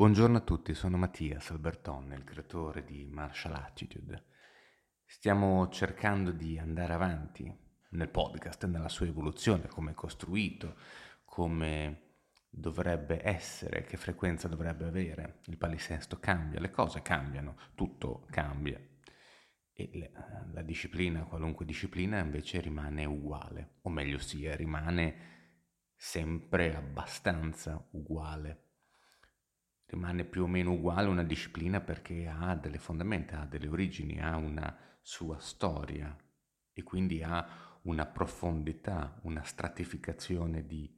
Buongiorno a tutti, sono Mattias Alberton, il creatore di Martial Attitude. Stiamo cercando di andare avanti nel podcast, nella sua evoluzione, come è costruito, come dovrebbe essere, che frequenza dovrebbe avere. Il palinsesto cambia, le cose cambiano, tutto cambia. E le, la disciplina, qualunque disciplina, invece rimane uguale, o meglio sia, rimane sempre abbastanza uguale rimane più o meno uguale una disciplina perché ha delle fondamenta, ha delle origini, ha una sua storia e quindi ha una profondità, una stratificazione di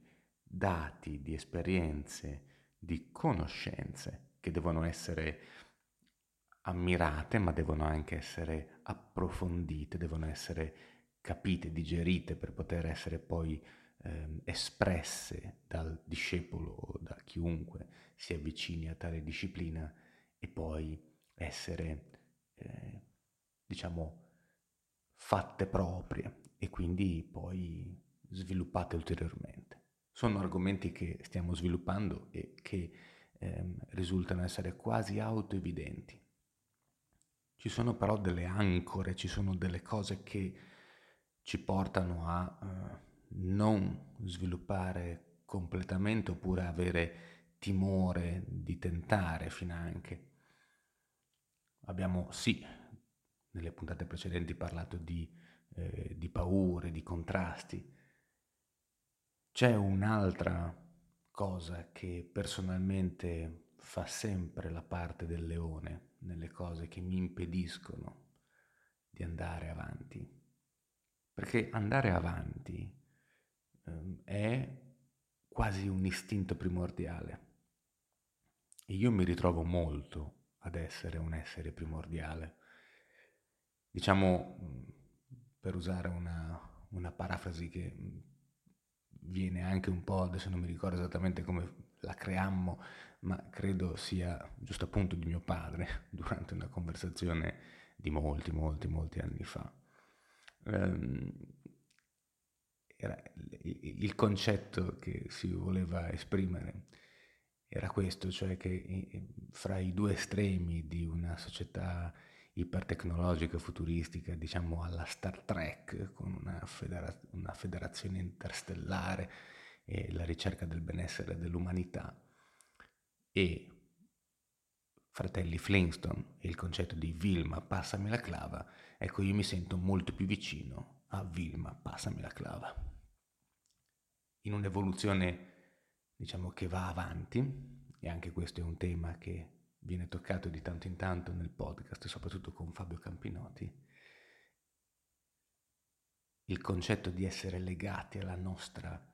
dati, di esperienze, di conoscenze che devono essere ammirate ma devono anche essere approfondite, devono essere capite, digerite per poter essere poi eh, espresse dal discepolo o da chiunque si avvicini a tale disciplina e poi essere, eh, diciamo, fatte proprie e quindi poi sviluppate ulteriormente. Sono argomenti che stiamo sviluppando e che ehm, risultano essere quasi autoevidenti. Ci sono però delle ancore, ci sono delle cose che ci portano a eh, non sviluppare completamente oppure avere timore di tentare finanche. Abbiamo sì, nelle puntate precedenti parlato di, eh, di paure, di contrasti. C'è un'altra cosa che personalmente fa sempre la parte del leone nelle cose che mi impediscono di andare avanti. Perché andare avanti Ehm, è quasi un istinto primordiale. Io mi ritrovo molto ad essere un essere primordiale. Diciamo, per usare una, una parafrasi che viene anche un po', adesso non mi ricordo esattamente come la creammo, ma credo sia giusto appunto di mio padre durante una conversazione di molti, molti, molti anni fa. Um, era il concetto che si voleva esprimere era questo, cioè che fra i due estremi di una società ipertecnologica, futuristica, diciamo alla Star Trek, con una, federa- una federazione interstellare e la ricerca del benessere dell'umanità, e Fratelli Flintstone e il concetto di Vilma, passami la clava, ecco io mi sento molto più vicino a Vilma, passami la clava. In un'evoluzione diciamo che va avanti e anche questo è un tema che viene toccato di tanto in tanto nel podcast, soprattutto con Fabio Campinotti, il concetto di essere legati alla nostra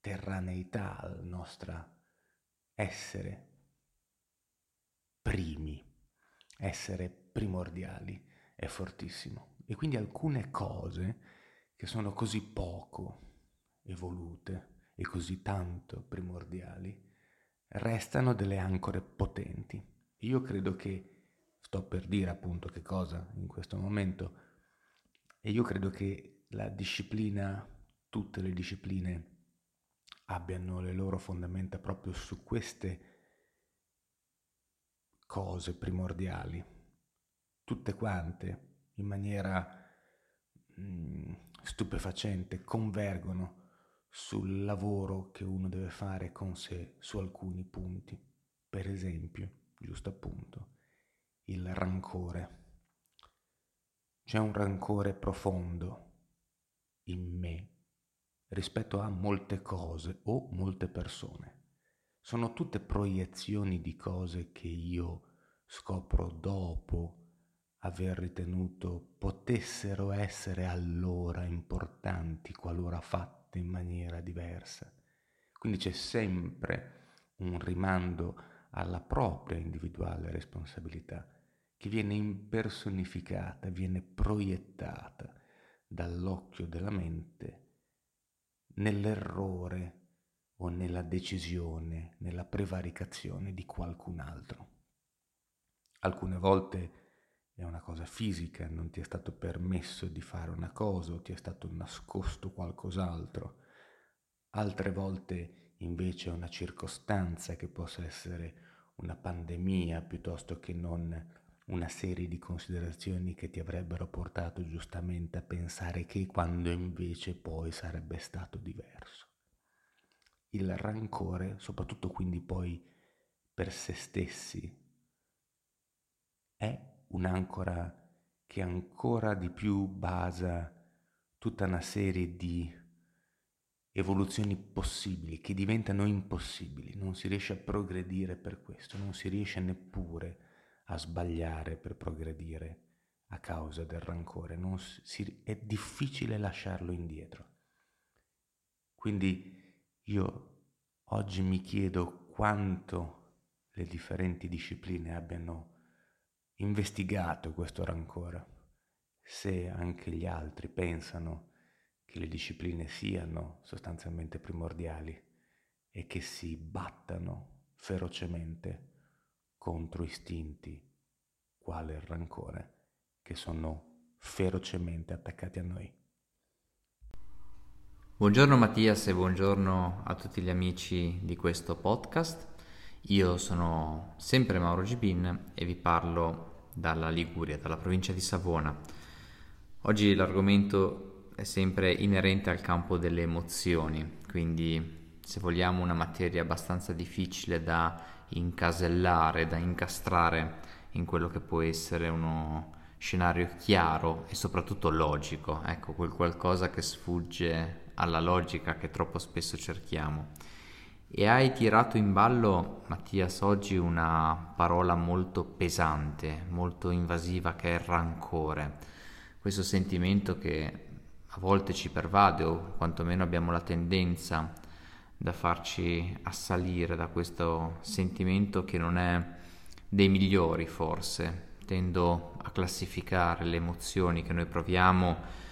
terraneità, al nostro essere primi, essere primordiali, è fortissimo. E quindi alcune cose che sono così poco evolute e così tanto primordiali, restano delle ancore potenti. Io credo che, sto per dire appunto che cosa in questo momento, e io credo che la disciplina, tutte le discipline abbiano le loro fondamenta proprio su queste cose primordiali, tutte quante in maniera mh, mm, stupefacente convergono sul lavoro che uno deve fare con sé su alcuni punti. Per esempio, giusto appunto, il rancore. C'è un rancore profondo in me rispetto a molte cose o molte persone. Sono tutte proiezioni di cose che io scopro dopo aver ritenuto potessero essere allora importanti qualora fatte in maniera diversa. Quindi c'è sempre un rimando alla propria individuale responsabilità che viene impersonificata, viene proiettata dall'occhio della mente nell'errore o nella decisione, nella prevaricazione di qualcun altro. Alcune volte è una cosa fisica, non ti è stato permesso di fare una cosa o ti è stato nascosto qualcos'altro. Altre volte invece è una circostanza che possa essere una pandemia piuttosto che non una serie di considerazioni che ti avrebbero portato giustamente a pensare che quando invece poi sarebbe stato diverso. Il rancore, soprattutto quindi poi per se stessi, è un'ancora che ancora di più basa tutta una serie di evoluzioni possibili che diventano impossibili, non si riesce a progredire per questo, non si riesce neppure a sbagliare per progredire a causa del rancore, si, è difficile lasciarlo indietro. Quindi io oggi mi chiedo quanto le differenti discipline abbiano investigato questo rancore, se anche gli altri pensano che le discipline siano sostanzialmente primordiali e che si battano ferocemente contro istinti quale il rancore che sono ferocemente attaccati a noi. Buongiorno Mattias e buongiorno a tutti gli amici di questo podcast. Io sono sempre Mauro Gibin e vi parlo dalla Liguria, dalla provincia di Savona. Oggi l'argomento è sempre inerente al campo delle emozioni, quindi se vogliamo una materia abbastanza difficile da incasellare, da incastrare in quello che può essere uno scenario chiaro e soprattutto logico, ecco, quel qualcosa che sfugge alla logica che troppo spesso cerchiamo. E hai tirato in ballo, Mattias, oggi una parola molto pesante, molto invasiva che è il rancore. Questo sentimento che a volte ci pervade o quantomeno abbiamo la tendenza da farci assalire da questo sentimento che non è dei migliori forse. Tendo a classificare le emozioni che noi proviamo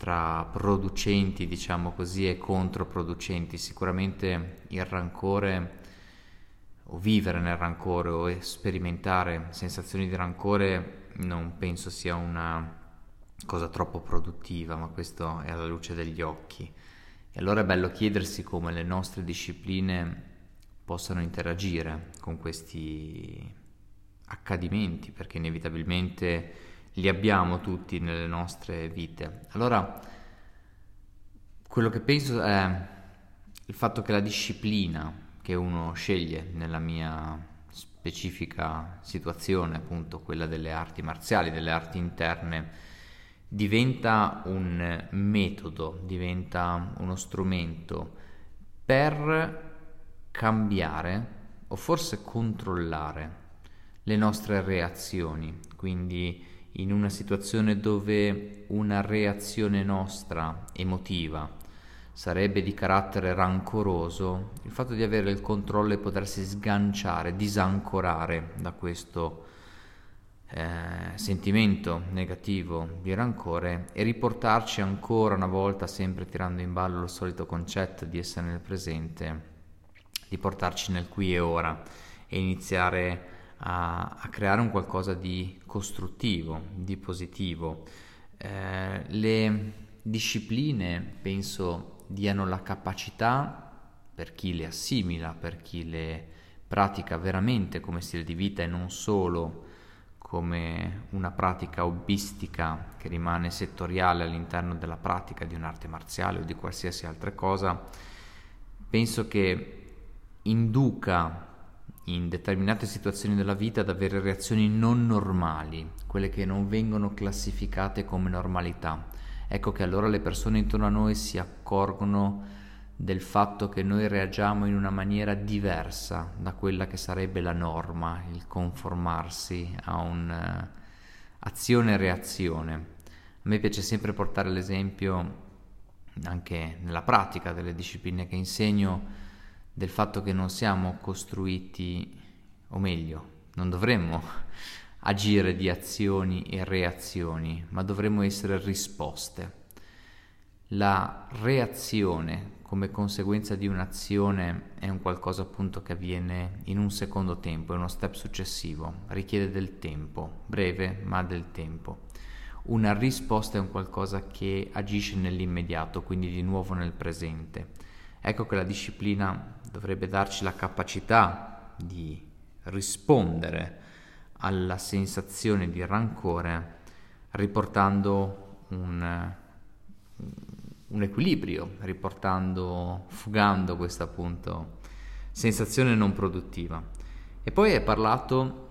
tra producenti, diciamo così, e controproducenti. Sicuramente il rancore o vivere nel rancore o sperimentare sensazioni di rancore non penso sia una cosa troppo produttiva, ma questo è alla luce degli occhi. E allora è bello chiedersi come le nostre discipline possano interagire con questi accadimenti, perché inevitabilmente li abbiamo tutti nelle nostre vite. Allora, quello che penso è il fatto che la disciplina che uno sceglie nella mia specifica situazione, appunto quella delle arti marziali, delle arti interne, diventa un metodo, diventa uno strumento per cambiare o forse controllare le nostre reazioni, quindi in una situazione dove una reazione nostra emotiva sarebbe di carattere rancoroso, il fatto di avere il controllo e potersi sganciare, disancorare da questo eh, sentimento negativo di rancore e riportarci ancora una volta, sempre tirando in ballo il solito concetto di essere nel presente, di portarci nel qui e ora e iniziare a, a creare un qualcosa di costruttivo, di positivo. Eh, le discipline penso diano la capacità per chi le assimila, per chi le pratica veramente come stile di vita e non solo come una pratica hobbistica che rimane settoriale all'interno della pratica di un'arte marziale o di qualsiasi altra cosa, penso che induca in determinate situazioni della vita ad avere reazioni non normali, quelle che non vengono classificate come normalità. Ecco che allora le persone intorno a noi si accorgono del fatto che noi reagiamo in una maniera diversa da quella che sarebbe la norma, il conformarsi a un'azione e reazione. A me piace sempre portare l'esempio anche nella pratica delle discipline che insegno del fatto che non siamo costruiti, o meglio, non dovremmo agire di azioni e reazioni, ma dovremmo essere risposte. La reazione come conseguenza di un'azione è un qualcosa appunto che avviene in un secondo tempo, è uno step successivo, richiede del tempo, breve ma del tempo. Una risposta è un qualcosa che agisce nell'immediato, quindi di nuovo nel presente. Ecco che la disciplina dovrebbe darci la capacità di rispondere alla sensazione di rancore riportando un, un equilibrio, riportando, fugando questa appunto sensazione non produttiva. E poi hai parlato,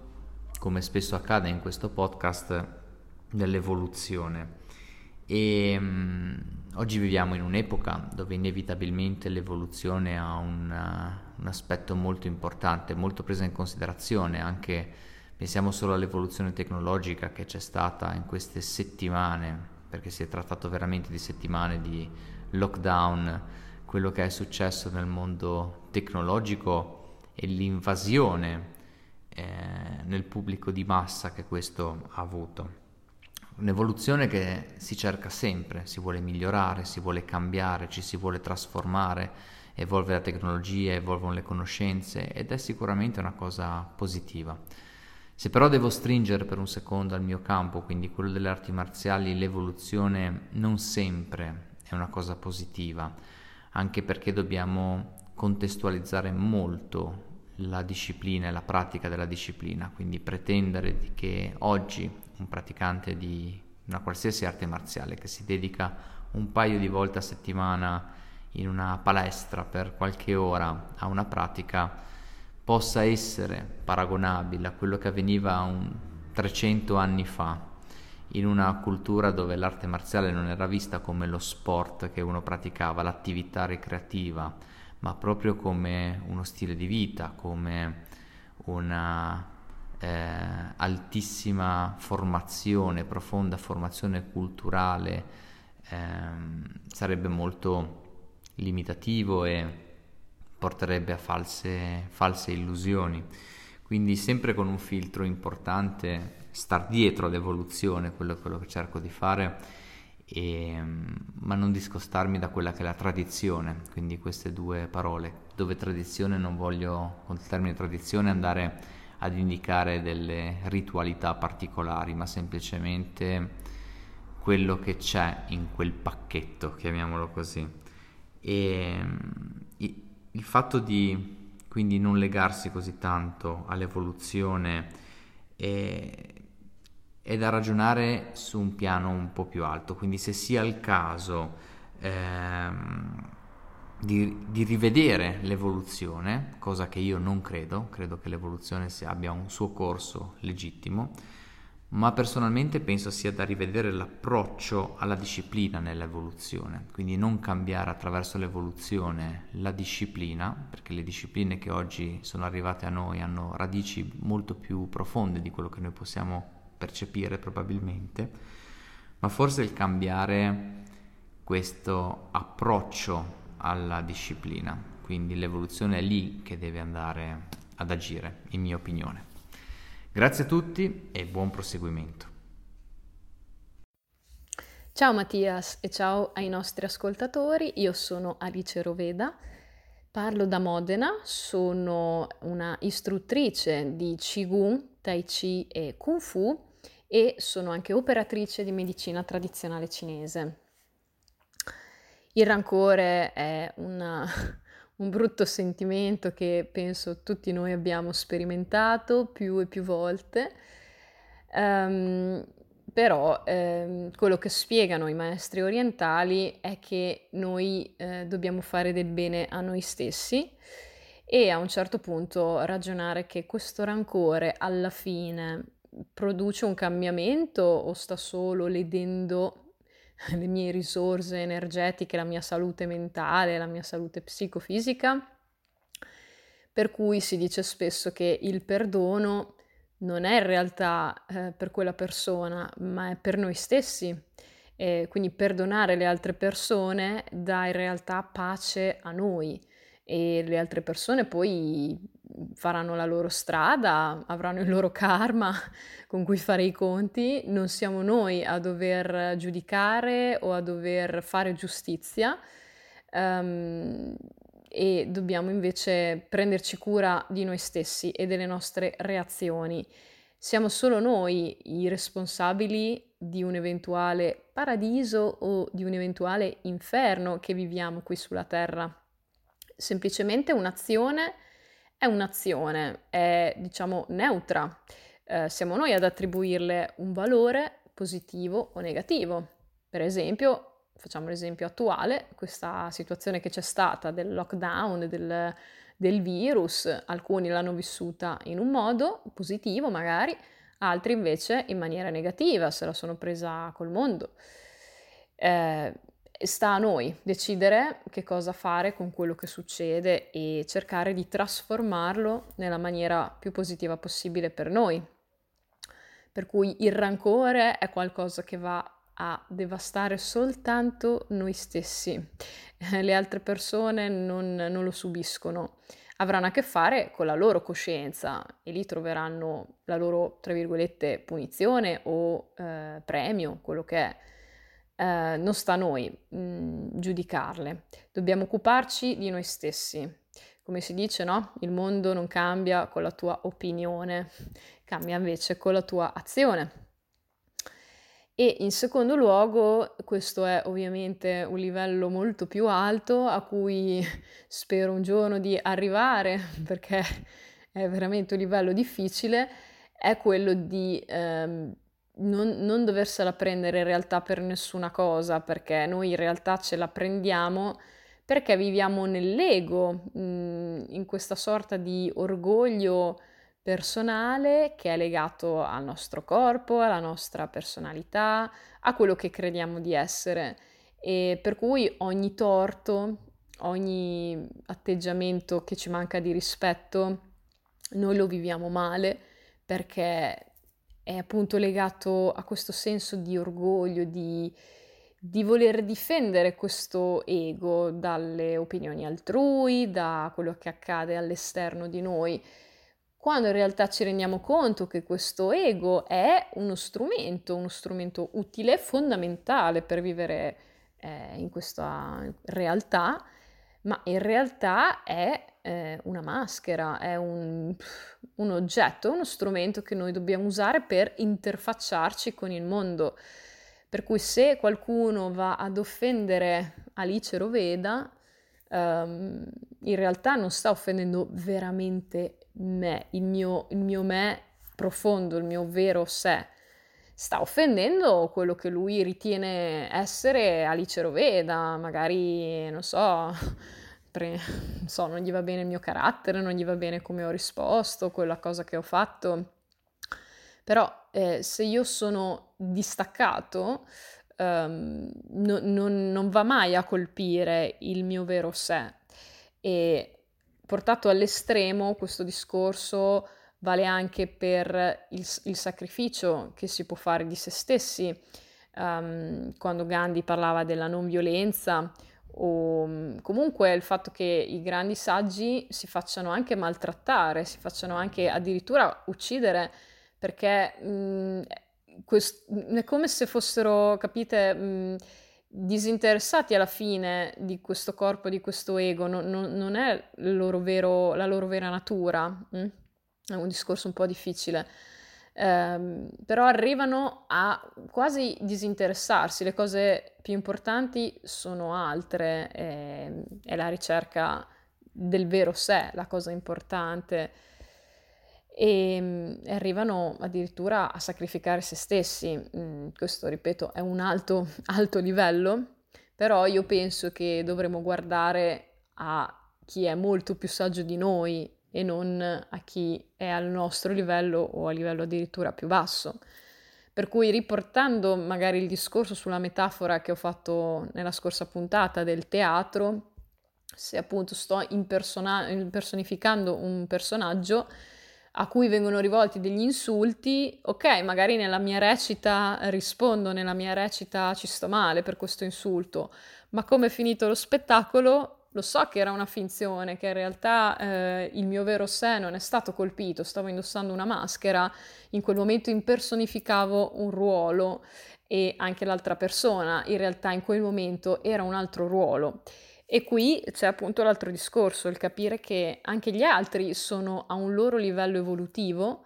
come spesso accade in questo podcast, dell'evoluzione. E um, oggi viviamo in un'epoca dove inevitabilmente l'evoluzione ha una, un aspetto molto importante, molto presa in considerazione, anche pensiamo solo all'evoluzione tecnologica che c'è stata in queste settimane, perché si è trattato veramente di settimane di lockdown, quello che è successo nel mondo tecnologico e l'invasione eh, nel pubblico di massa che questo ha avuto un'evoluzione che si cerca sempre, si vuole migliorare, si vuole cambiare, ci si vuole trasformare, evolve la tecnologia, evolvono le conoscenze ed è sicuramente una cosa positiva. Se però devo stringere per un secondo al mio campo, quindi quello delle arti marziali, l'evoluzione non sempre è una cosa positiva, anche perché dobbiamo contestualizzare molto la disciplina e la pratica della disciplina, quindi pretendere che oggi un praticante di una qualsiasi arte marziale che si dedica un paio di volte a settimana in una palestra per qualche ora a una pratica possa essere paragonabile a quello che avveniva un 300 anni fa in una cultura dove l'arte marziale non era vista come lo sport che uno praticava, l'attività ricreativa, ma proprio come uno stile di vita, come una eh, altissima formazione, profonda formazione culturale, ehm, sarebbe molto limitativo e porterebbe a false, false illusioni. Quindi sempre con un filtro importante, star dietro all'evoluzione, quello, quello che cerco di fare, e, ma non discostarmi da quella che è la tradizione, quindi queste due parole, dove tradizione non voglio, con il termine tradizione, andare ad indicare delle ritualità particolari, ma semplicemente quello che c'è in quel pacchetto, chiamiamolo così. E il fatto di quindi non legarsi così tanto all'evoluzione è, è da ragionare su un piano un po' più alto, quindi se sia il caso ehm, di, di, rivedere l'evoluzione, cosa che io non credo, credo che l'evoluzione abbia un suo corso legittimo, ma personalmente penso sia da rivedere l'approccio alla disciplina nell'evoluzione, quindi non cambiare attraverso l'evoluzione la disciplina, perché le discipline che oggi sono arrivate a noi hanno radici molto più profonde di quello che noi possiamo percepire probabilmente, ma forse il cambiare questo approccio alla disciplina. Quindi l'evoluzione è lì che deve andare ad agire, in mia opinione. Grazie a tutti e buon proseguimento. Ciao Mattias e ciao ai nostri ascoltatori, io sono Alice Roveda, parlo da Modena, sono una istruttrice di Qigong, Tai Chi e Kung Fu e sono anche operatrice di medicina tradizionale cinese. Il rancore è una, un brutto sentimento che penso tutti noi abbiamo sperimentato più e più volte, um, però eh, quello che spiegano i maestri orientali è che noi eh, dobbiamo fare del bene a noi stessi e a un certo punto ragionare che questo rancore alla fine produce un cambiamento o sta solo ledendo le mie risorse energetiche, la mia salute mentale, la mia salute psicofisica. Per cui si dice spesso che il perdono non è in realtà eh, per quella persona, ma è per noi stessi. E quindi perdonare le altre persone dà in realtà pace a noi e le altre persone poi faranno la loro strada, avranno il loro karma con cui fare i conti, non siamo noi a dover giudicare o a dover fare giustizia um, e dobbiamo invece prenderci cura di noi stessi e delle nostre reazioni. Siamo solo noi i responsabili di un eventuale paradiso o di un eventuale inferno che viviamo qui sulla Terra. Semplicemente un'azione è un'azione, è diciamo neutra. Eh, siamo noi ad attribuirle un valore positivo o negativo. Per esempio, facciamo l'esempio attuale, questa situazione che c'è stata del lockdown, del, del virus, alcuni l'hanno vissuta in un modo positivo magari, altri invece in maniera negativa, se la sono presa col mondo. Eh, sta a noi decidere che cosa fare con quello che succede e cercare di trasformarlo nella maniera più positiva possibile per noi. Per cui il rancore è qualcosa che va a devastare soltanto noi stessi. Le altre persone non, non lo subiscono avranno a che fare con la loro coscienza e lì troveranno la loro, tra virgolette, punizione o eh, premio, quello che è. Eh, non sta a noi mh, mm, giudicarle, dobbiamo occuparci di noi stessi. Come si dice, no? Il mondo non cambia con la tua opinione, cambia invece con la tua azione. E in secondo luogo, questo è ovviamente un livello molto più alto a cui spero un giorno di arrivare, perché è veramente un livello difficile, è quello di ehm, non, non doversela prendere in realtà per nessuna cosa, perché noi in realtà ce la prendiamo perché viviamo nell'ego, mm, in questa sorta di orgoglio personale che è legato al nostro corpo, alla nostra personalità, a quello che crediamo di essere. E per cui ogni torto, ogni atteggiamento che ci manca di rispetto, noi lo viviamo male perché è appunto legato a questo senso di orgoglio, di, di voler difendere questo ego dalle opinioni altrui, da quello che accade all'esterno di noi quando in realtà ci rendiamo conto che questo ego è uno strumento, uno strumento utile, fondamentale per vivere eh, in questa realtà, ma in realtà è eh, una maschera, è un, un oggetto, uno strumento che noi dobbiamo usare per interfacciarci con il mondo. Per cui se qualcuno va ad offendere Alice Roveda, um, in realtà non sta offendendo veramente me, il mio, il mio me profondo, il mio vero sé. Sta offendendo quello che lui ritiene essere Alice Roveda, magari, non so, pre, non so, non gli va bene il mio carattere, non gli va bene come ho risposto, quella cosa che ho fatto. Però eh, se io sono distaccato, um, no, non, non va mai a colpire il mio vero sé. E portato all'estremo questo discorso vale anche per il, il sacrificio che si può fare di se stessi. Um, quando Gandhi parlava della non violenza o mm, comunque il fatto che i grandi saggi si facciano anche maltrattare, si facciano anche addirittura uccidere perché mh, mm, quest- è come se fossero, capite, mh, mm, disinteressati alla fine di questo corpo, di questo ego, non, non, non è loro vero, la loro vera natura. Mm? È un discorso un po' difficile. Eh, però arrivano a quasi disinteressarsi, le cose più importanti sono altre, è, è la ricerca del vero sé, la cosa importante e mm, arrivano addirittura a sacrificare se stessi. Mm, questo, ripeto, è un alto, alto livello, però io penso che dovremmo guardare a chi è molto più saggio di noi e non a chi è al nostro livello o a livello addirittura più basso. Per cui riportando magari il discorso sulla metafora che ho fatto nella scorsa puntata del teatro, se appunto sto impersona- impersonificando un personaggio, a cui vengono rivolti degli insulti, ok, magari nella mia recita rispondo, nella mia recita ci sto male per questo insulto, ma come è finito lo spettacolo lo so che era una finzione, che in realtà eh, il mio vero sé non è stato colpito, stavo indossando una maschera, in quel momento impersonificavo un ruolo e anche l'altra persona in realtà in quel momento era un altro ruolo. E qui c'è appunto l'altro discorso, il capire che anche gli altri sono a un loro livello evolutivo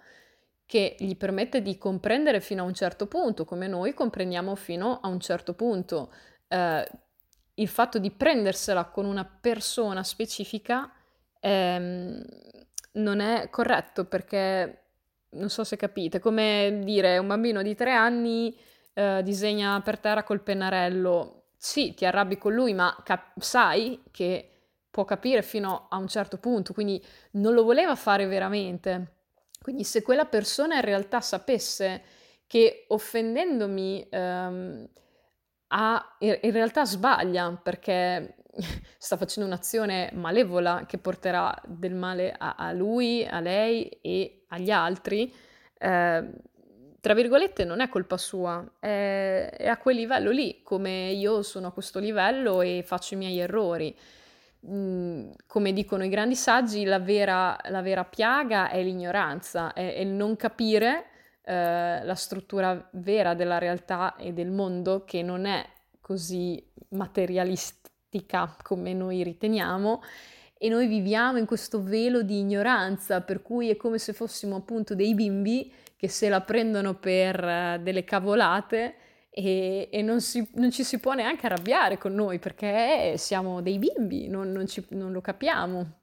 che gli permette di comprendere fino a un certo punto, come noi comprendiamo fino a un certo punto. Eh, il fatto di prendersela con una persona specifica ehm, non è corretto perché non so se capite, come dire un bambino di tre anni eh, disegna per terra col pennarello. Sì, ti arrabbi con lui, ma cap- sai che può capire fino a un certo punto, quindi non lo voleva fare veramente. Quindi se quella persona in realtà sapesse che offendendomi ehm, ha, in realtà sbaglia perché sta facendo un'azione malevola che porterà del male a, a lui, a lei e agli altri, eh, tra virgolette non è colpa sua, è, è, a quel livello lì, come io sono a questo livello e faccio i miei errori. Mm, come dicono i grandi saggi, la vera, la vera piaga è l'ignoranza, è, è il non capire eh, la struttura vera della realtà e del mondo che non è così materialistica come noi riteniamo e noi viviamo in questo velo di ignoranza per cui è come se fossimo appunto dei bimbi che se la prendono per uh, delle cavolate e, e non, si, non, ci si può neanche arrabbiare con noi perché siamo dei bimbi, non, non, ci, non lo capiamo.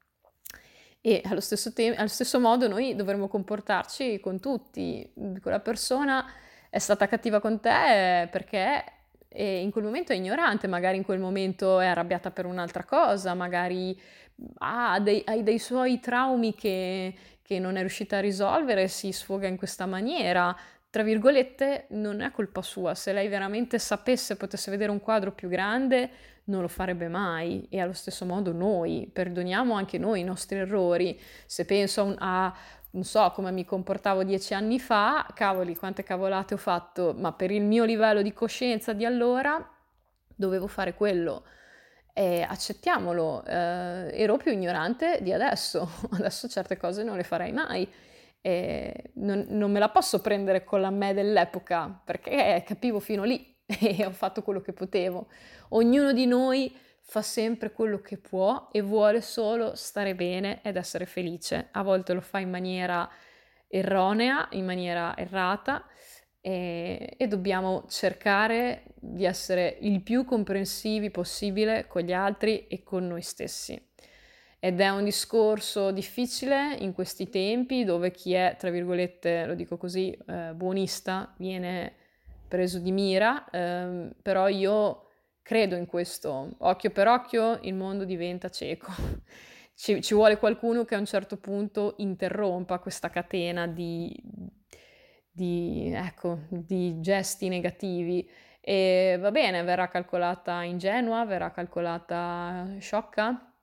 E allo stesso, te- allo stesso modo noi dovremmo comportarci con tutti. Quella persona è stata cattiva con te perché in quel momento è ignorante, magari in quel momento è arrabbiata per un'altra cosa, magari ha dei, ha dei suoi traumi che, che non è riuscita a risolvere, si sfoga in questa maniera. Tra virgolette, non è colpa sua. Se lei veramente sapesse, potesse vedere un quadro più grande, non lo farebbe mai e allo stesso modo noi perdoniamo anche noi i nostri errori. Se penso a, non so come mi comportavo dieci anni fa, cavoli, quante cavolate ho fatto, ma per il mio livello di coscienza di allora dovevo fare quello. E accettiamolo, eh, ero più ignorante di adesso, adesso certe cose non le farei mai. E non, non me la posso prendere con la me dell'epoca perché capivo fino lì e ho fatto quello che potevo. Ognuno di noi fa sempre quello che può e vuole solo stare bene ed essere felice. A volte lo fa in maniera erronea, in maniera errata e, e dobbiamo cercare di essere il più comprensivi possibile con gli altri e con noi stessi. Ed è un discorso difficile in questi tempi dove chi è, tra virgolette, lo dico così, eh, buonista viene preso di mira, ehm, però io credo in questo, occhio per occhio il mondo diventa cieco. Ci, ci, vuole qualcuno che a un certo punto interrompa questa catena di, di, ecco, di gesti negativi. E va bene, verrà calcolata ingenua, verrà calcolata sciocca,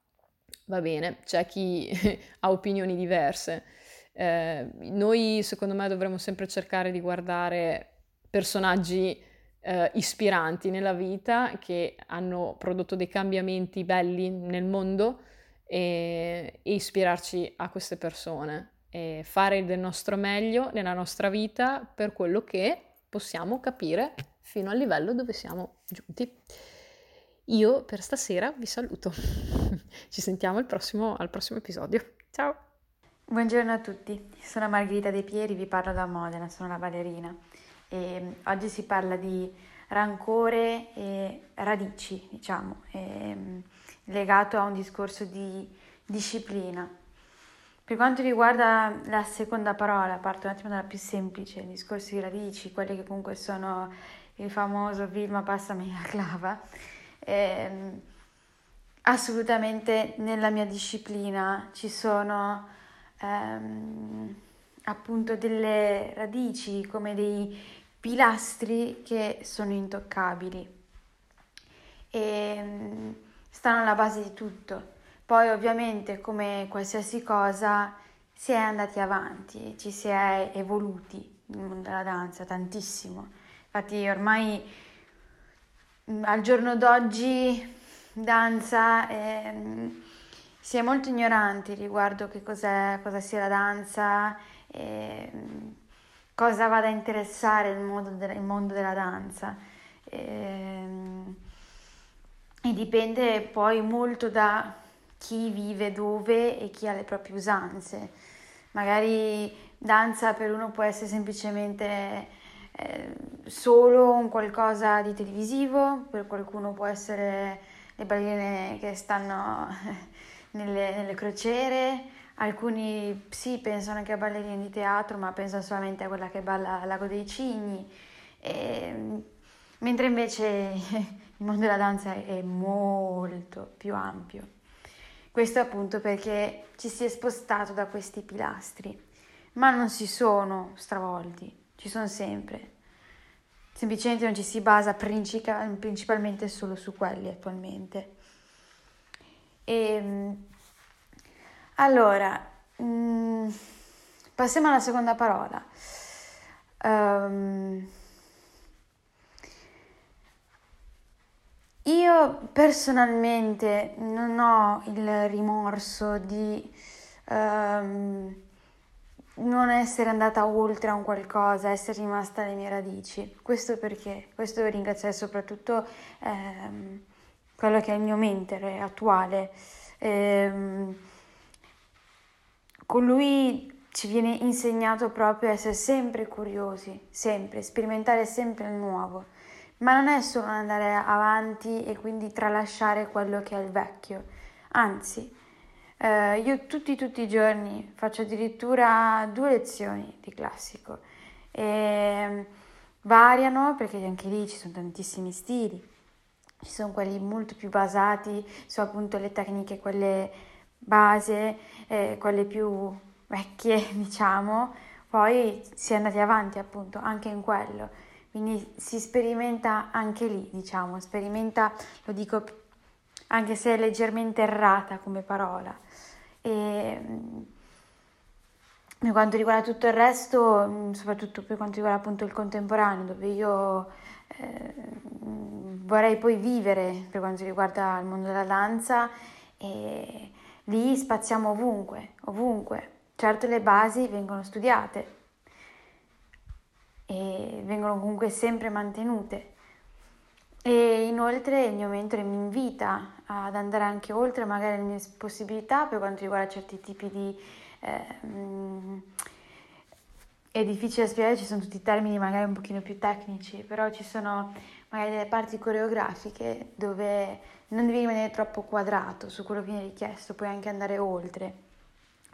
va bene, c'è chi ha opinioni diverse. Eh, noi secondo me dovremmo sempre cercare di guardare personaggi eh, ispiranti nella vita che hanno prodotto dei cambiamenti belli nel mondo e, e ispirarci a queste persone e fare del nostro meglio nella nostra vita per quello che possiamo capire fino al livello dove siamo giunti. Io per stasera vi saluto. Ci sentiamo prossimo, al prossimo episodio. Ciao! Buongiorno a tutti, sono Margherita De Pieri, vi parlo da Modena, sono la ballerina e oggi si parla di rancore e radici, diciamo, e, legato a un discorso di disciplina. Per quanto riguarda la seconda parola, parto un attimo dalla più semplice, il discorso di radici, quelle che comunque sono il famoso Vilma passami la clava, ehm, assolutamente nella mia disciplina ci sono ehm, appunto delle radici come dei pilastri che sono intoccabili e mm, stanno alla base di tutto. Poi ovviamente come qualsiasi cosa si è andati avanti, ci si è evoluti nel mondo della danza tantissimo. Infatti ormai mm, al giorno d'oggi danza eh, si è molto ignoranti riguardo che cos'è, cosa sia la danza. Eh, cosa vada a interessare il mondo, de- il mondo della danza. E, ehm, e dipende poi molto da chi vive dove e chi ha le proprie usanze. Magari danza per uno può essere semplicemente eh, solo un qualcosa di televisivo, per qualcuno può essere le ballerine che stanno nelle, nelle crociere, alcuni sì pensano che a ballerini di teatro, ma pensano solamente a quella che balla al Lago dei Cigni, e, mentre invece il mondo della danza è molto più ampio. Questo appunto perché ci si è spostato da questi pilastri, ma non si sono stravolti, ci sono sempre. Semplicemente non ci si basa principalmente solo su quelli attualmente. E, ehm, allora, mm, passiamo alla seconda parola. Um, io personalmente non ho il rimorso di um, non essere andata oltre a un qualcosa, essere rimasta alle mie radici. Questo perché? Questo devo ringraziare soprattutto um, quello che è il mio mentore attuale. Um, con lui ci viene insegnato proprio a essere sempre curiosi, sempre, sperimentare sempre il nuovo, ma non è solo andare avanti e quindi tralasciare quello che è il vecchio, anzi, eh, io tutti, tutti i giorni faccio addirittura due lezioni di classico. E mm, variano perché anche lì ci sono tantissimi stili, ci sono quelli molto più basati su appunto le tecniche, quelle base, eh, quelle più vecchie, diciamo, poi si è andati avanti appunto anche in quello. Quindi si sperimenta anche lì, diciamo, sperimenta, lo dico anche se è leggermente errata come parola. E mm, per quanto riguarda tutto il resto, mm, soprattutto per quanto riguarda appunto il contemporaneo, dove io eh, vorrei poi vivere per quanto riguarda il mondo della danza e lì spaziamo ovunque, ovunque. Certo le basi vengono studiate e vengono comunque sempre mantenute. E inoltre il mio mentore mi invita ad andare anche oltre magari le mie possibilità per quanto riguarda certi tipi di... Eh, è difficile spiegare, ci sono tutti i termini magari un pochino più tecnici, però ci sono magari delle parti coreografiche dove non devi rimanere troppo quadrato su quello che viene richiesto, puoi anche andare oltre,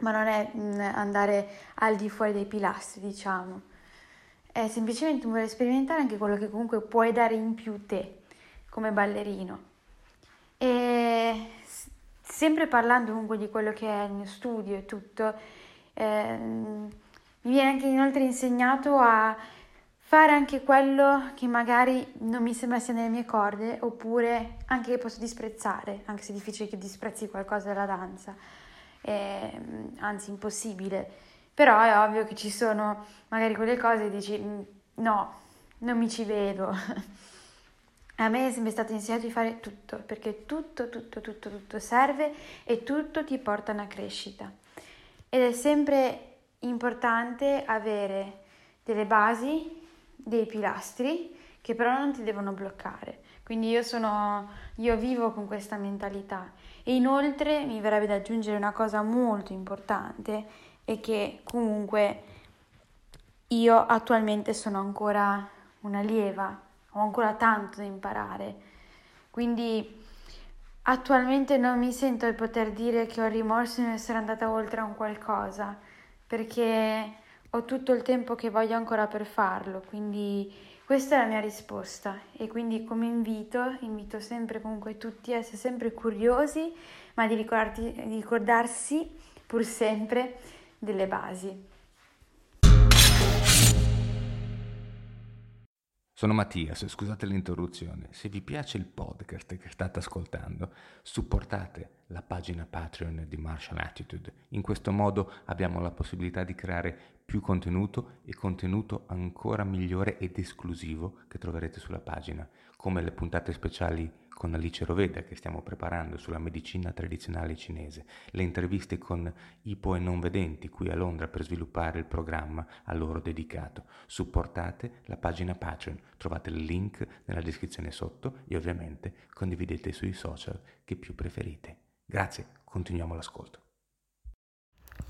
ma non è mm, andare al di fuori dei pilastri, diciamo. È semplicemente voler sperimentare anche quello che comunque puoi dare in più te come ballerino. E sempre parlando comunque di quello che è il mio studio e tutto, eh, mi viene anche inoltre insegnato a fare anche quello che magari non mi sembra sia nelle mie corde, oppure anche che posso disprezzare, anche se è difficile che disprezzi qualcosa della danza, eh, anzi impossibile. Però è ovvio che ci sono magari quelle cose che dici mm, no, non mi ci vedo. A me è sempre stato insegnato di fare tutto, perché tutto, tutto, tutto, tutto serve e tutto ti porta a una crescita. Ed è sempre importante avere delle basi dei pilastri che però non ti devono bloccare. Quindi io sono, io vivo con questa mentalità. E inoltre mi verrebbe da aggiungere una cosa molto importante e che comunque io attualmente sono ancora un'allieva, ho ancora tanto da imparare. Quindi attualmente non mi sento di poter dire che ho rimorso di essere andata oltre a un qualcosa, perché ho tutto il tempo che voglio ancora per farlo, quindi questa è la mia risposta e quindi come invito, invito sempre comunque tutti a essere sempre curiosi, ma di, ricordarsi pur sempre delle basi. Sono Mattias, scusate l'interruzione. Se vi piace il podcast che state ascoltando, supportate la pagina Patreon di Martial Attitude. In questo modo abbiamo la possibilità di creare più contenuto e contenuto ancora migliore ed esclusivo che troverete sulla pagina, come le puntate speciali con Alice Roveda che stiamo preparando sulla medicina tradizionale cinese, le interviste con ipo e non vedenti qui a Londra per sviluppare il programma a loro dedicato. Supportate la pagina Patreon, trovate il link nella descrizione sotto e ovviamente condividete sui social che più preferite. Grazie, continuiamo l'ascolto.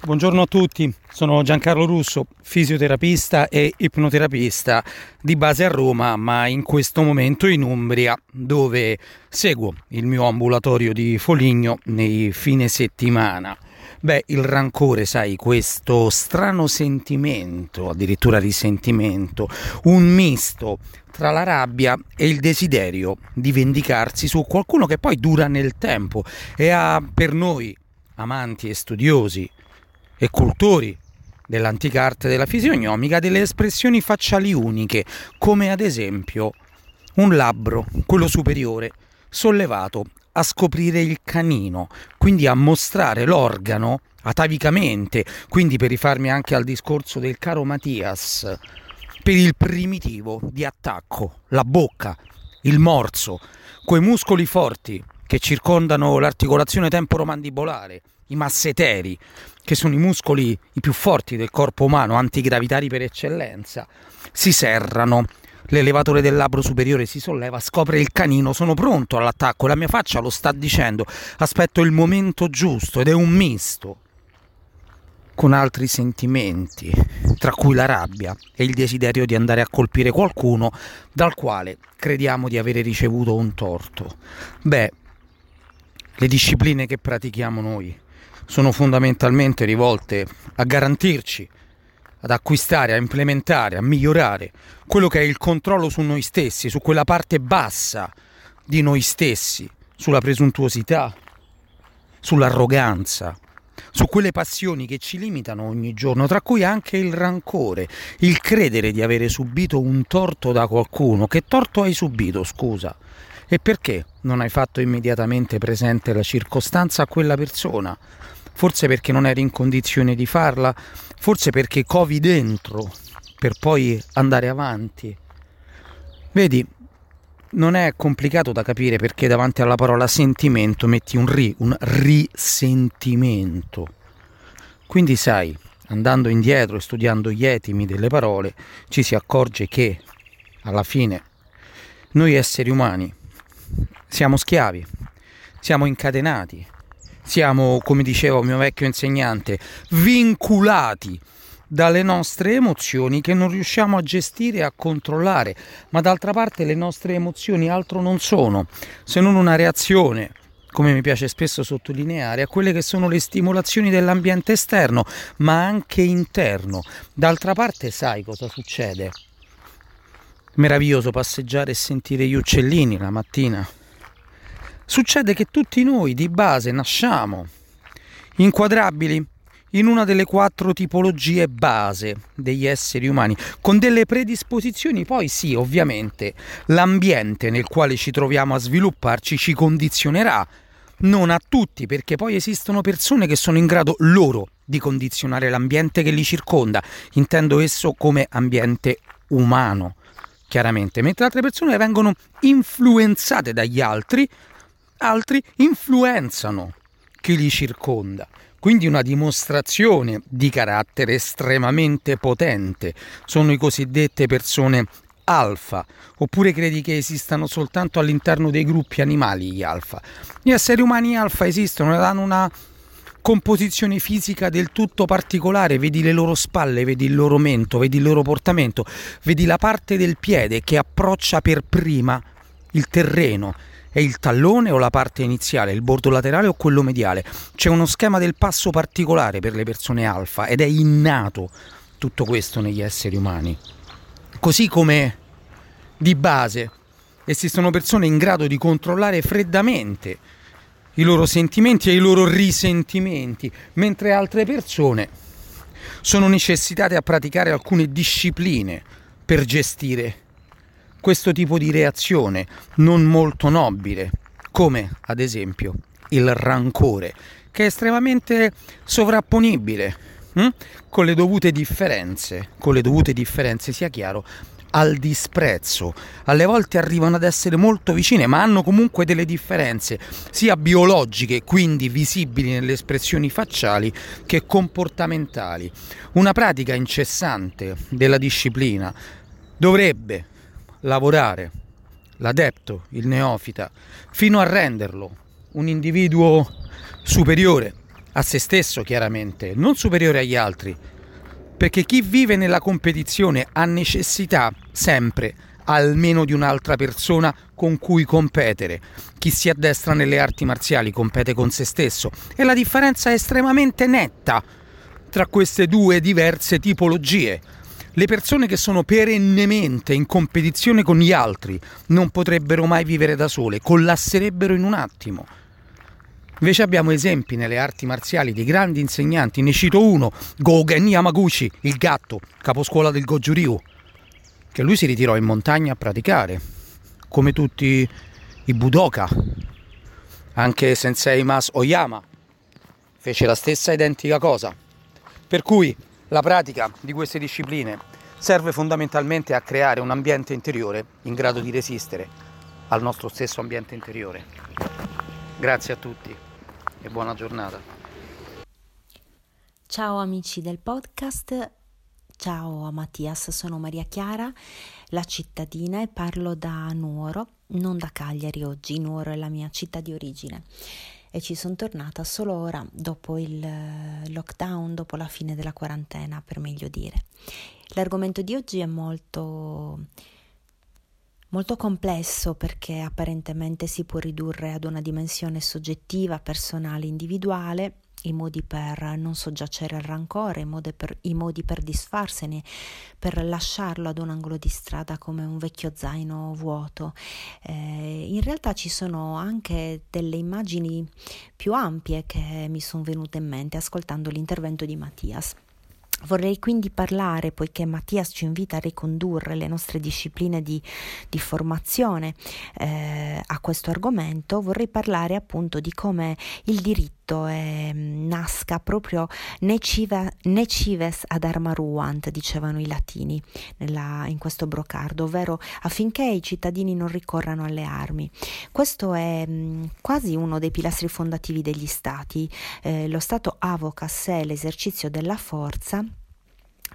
Buongiorno a tutti, sono Giancarlo Russo, fisioterapista e ipnoterapista di base a Roma, ma in questo momento in Umbria, dove seguo il mio ambulatorio di Foligno nei fine settimana. Beh, il rancore, sai, questo strano sentimento, addirittura risentimento, un misto tra la rabbia e il desiderio di vendicarsi su qualcuno che poi dura nel tempo e ha per noi, amanti e studiosi e cultori dell'antica arte della fisionomica, delle espressioni facciali uniche, come ad esempio un labbro, quello superiore, sollevato a scoprire il canino, quindi a mostrare l'organo atavicamente, quindi per rifarmi anche al discorso del caro Mattias, per il primitivo di attacco, la bocca, il morso, quei muscoli forti che circondano l'articolazione temporomandibolare, i masseteri, che sono i muscoli i più forti del corpo umano, antigravitari per eccellenza, si serrano L'elevatore del labbro superiore si solleva, scopre il canino, sono pronto all'attacco, la mia faccia lo sta dicendo, aspetto il momento giusto ed è un misto con altri sentimenti, tra cui la rabbia e il desiderio di andare a colpire qualcuno dal quale crediamo di avere ricevuto un torto. Beh, le discipline che pratichiamo noi sono fondamentalmente rivolte a garantirci ad acquistare, a implementare, a migliorare quello che è il controllo su noi stessi, su quella parte bassa di noi stessi, sulla presuntuosità, sull'arroganza, su quelle passioni che ci limitano ogni giorno, tra cui anche il rancore, il credere di avere subito un torto da qualcuno. Che torto hai subito, scusa? E perché non hai fatto immediatamente presente la circostanza a quella persona? Forse perché non eri in condizione di farla, forse perché covi dentro per poi andare avanti. Vedi, non è complicato da capire perché davanti alla parola sentimento metti un ri, un risentimento. Quindi sai, andando indietro e studiando gli etimi delle parole, ci si accorge che alla fine noi esseri umani siamo schiavi, siamo incatenati, siamo, come diceva mio vecchio insegnante, vinculati dalle nostre emozioni che non riusciamo a gestire e a controllare, ma d'altra parte le nostre emozioni altro non sono se non una reazione come mi piace spesso sottolineare, a quelle che sono le stimolazioni dell'ambiente esterno, ma anche interno. D'altra parte, sai cosa succede? Meraviglioso passeggiare e sentire gli uccellini la mattina. Succede che tutti noi di base nasciamo inquadrabili in una delle quattro tipologie base degli esseri umani, con delle predisposizioni, poi sì, ovviamente, l'ambiente nel quale ci troviamo a svilupparci ci condizionerà, non a tutti, perché poi esistono persone che sono in grado loro di condizionare l'ambiente che li circonda, intendo esso come ambiente umano, chiaramente, mentre altre persone vengono influenzate dagli altri altri influenzano chi li circonda. Quindi una dimostrazione di carattere estremamente potente sono i cosiddette persone alfa, oppure credi che esistano soltanto all'interno dei gruppi animali gli alfa? Gli esseri umani alfa esistono ed hanno una composizione fisica del tutto particolare, vedi le loro spalle, vedi il loro mento, vedi il loro portamento, vedi la parte del piede che approccia per prima il terreno è il tallone o la parte iniziale, il bordo laterale o quello mediale. C'è uno schema del passo particolare per le persone alfa ed è innato tutto questo negli esseri umani. Così come di base esistono persone in grado di controllare freddamente i loro sentimenti e i loro risentimenti, mentre altre persone sono necessitate a praticare alcune discipline per gestire questo tipo di reazione non molto nobile, come ad esempio il rancore, che è estremamente sovrapponibile, hm? con le dovute differenze, con le dovute differenze, sia chiaro, al disprezzo. Alle volte arrivano ad essere molto vicine, ma hanno comunque delle differenze, sia biologiche, quindi visibili nelle espressioni facciali, che comportamentali. Una pratica incessante della disciplina dovrebbe lavorare l'adepto, il neofita, fino a renderlo un individuo superiore a se stesso chiaramente, non superiore agli altri, perché chi vive nella competizione ha necessità sempre almeno di un'altra persona con cui competere. Chi si addestra nelle arti marziali compete con se stesso e la differenza è estremamente netta tra queste due diverse tipologie. Le persone che sono perennemente in competizione con gli altri non potrebbero mai vivere da sole, collasserebbero in un attimo. Invece abbiamo esempi nelle arti marziali di grandi insegnanti, ne cito uno, Gogen Yamaguchi, il gatto, caposcuola del Goju Ryu, che lui si ritirò in montagna a praticare, come tutti i Budoka. Anche Sensei Mas Oyama fece la stessa identica cosa. Per cui la pratica di queste discipline serve fondamentalmente a creare un ambiente interiore in grado di resistere al nostro stesso ambiente interiore. Grazie a tutti e buona giornata. Ciao amici del podcast, ciao a Mattias, sono Maria Chiara, la cittadina e parlo da Nuoro, non da Cagliari oggi, Nuoro è la mia città di origine e ci sono tornata solo ora dopo il lockdown, dopo la fine della quarantena per meglio dire. L'argomento di oggi è molto molto complesso perché apparentemente si può ridurre ad una dimensione soggettiva, personale, individuale, i modi per non soggiacere al rancore, i modi per, i modi per disfarsene, per lasciarlo ad un angolo di strada come un vecchio zaino vuoto. Eh, in realtà ci sono anche delle immagini più ampie che mi sono venute in mente ascoltando l'intervento di Mattias. Vorrei quindi parlare, poiché Mattias ci invita a ricondurre le nostre discipline di, di formazione eh, a questo argomento, vorrei parlare appunto di come il diritto eh, nasca proprio necives ad arma ruant, dicevano i latini nella, in questo brocardo, ovvero affinché i cittadini non ricorrano alle armi. Questo è mh, quasi uno dei pilastri fondativi degli stati. Eh, lo Stato avoca a sé l'esercizio della forza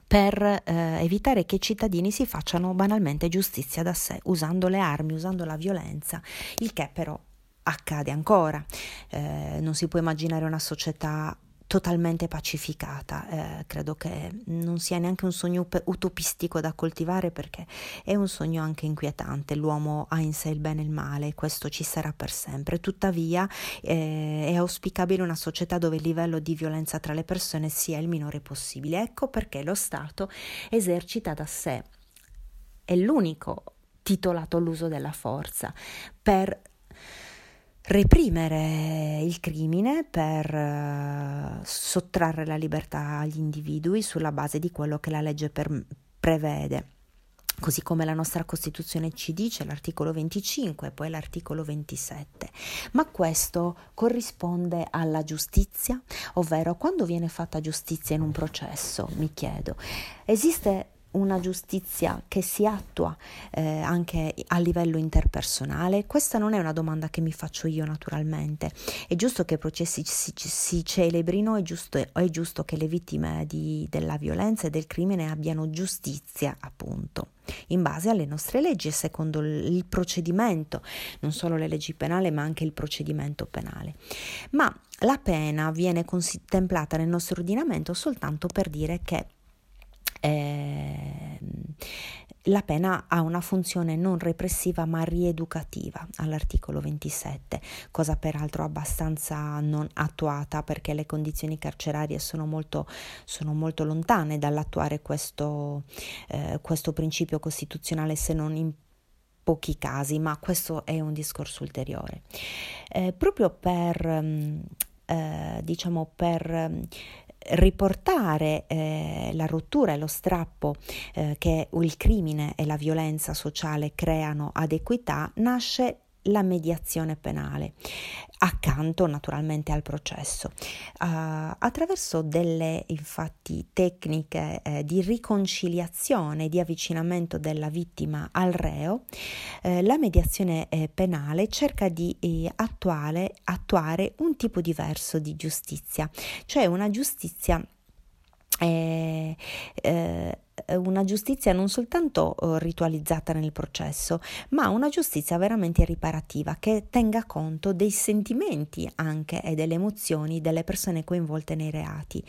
per eh, evitare che i cittadini si facciano banalmente giustizia da sé, usando le armi, usando la violenza, il che però accade ancora. Eh, non si può immaginare una società totalmente pacificata. Eh, credo che non sia neanche un sogno utopistico da coltivare perché è un sogno anche inquietante. L'uomo ha in sé il bene e il male, questo ci sarà per sempre. Tuttavia eh, è auspicabile una società dove il livello di violenza tra le persone sia il minore possibile. Ecco perché lo Stato esercita da sé, è l'unico titolato all'uso della forza per reprimere il crimine per uh, sottrarre la libertà agli individui sulla base di quello che la legge per, prevede. Così come la nostra Costituzione ci dice, l'articolo 25 e poi l'articolo 27. Ma questo corrisponde alla giustizia? Ovvero, quando viene fatta giustizia in un processo, mi chiedo, esiste una giustizia che si attua eh, anche a livello interpersonale? Questa non è una domanda che mi faccio io naturalmente. È giusto che i processi si, si celebrino, è giusto, è giusto, che le vittime di, della violenza e del crimine abbiano giustizia, appunto, in base alle nostre leggi e secondo il procedimento, non solo le leggi penali, ma anche il procedimento penale. Ma la pena viene contemplata nel nostro ordinamento soltanto per dire che eh, la pena ha una funzione non repressiva ma rieducativa all'articolo 27, cosa peraltro abbastanza non attuata perché le condizioni carcerarie sono molto, sono molto lontane dall'attuare questo, eh, questo principio costituzionale se non in pochi casi, ma questo è un discorso ulteriore. Eh, proprio per, mm, eh, diciamo, per riportare eh, la rottura e lo strappo eh, che il crimine e la violenza sociale creano ad equità nasce la mediazione penale, accanto naturalmente al processo. Uh, attraverso delle infatti tecniche eh, di riconciliazione, di avvicinamento della vittima al reo, eh, la mediazione eh, penale cerca di eh, attuare, attuare un tipo diverso di giustizia, cioè una giustizia eh, eh, una giustizia non soltanto eh, ritualizzata nel processo, ma una giustizia veramente riparativa che tenga conto dei sentimenti anche e delle emozioni delle persone coinvolte nei reati.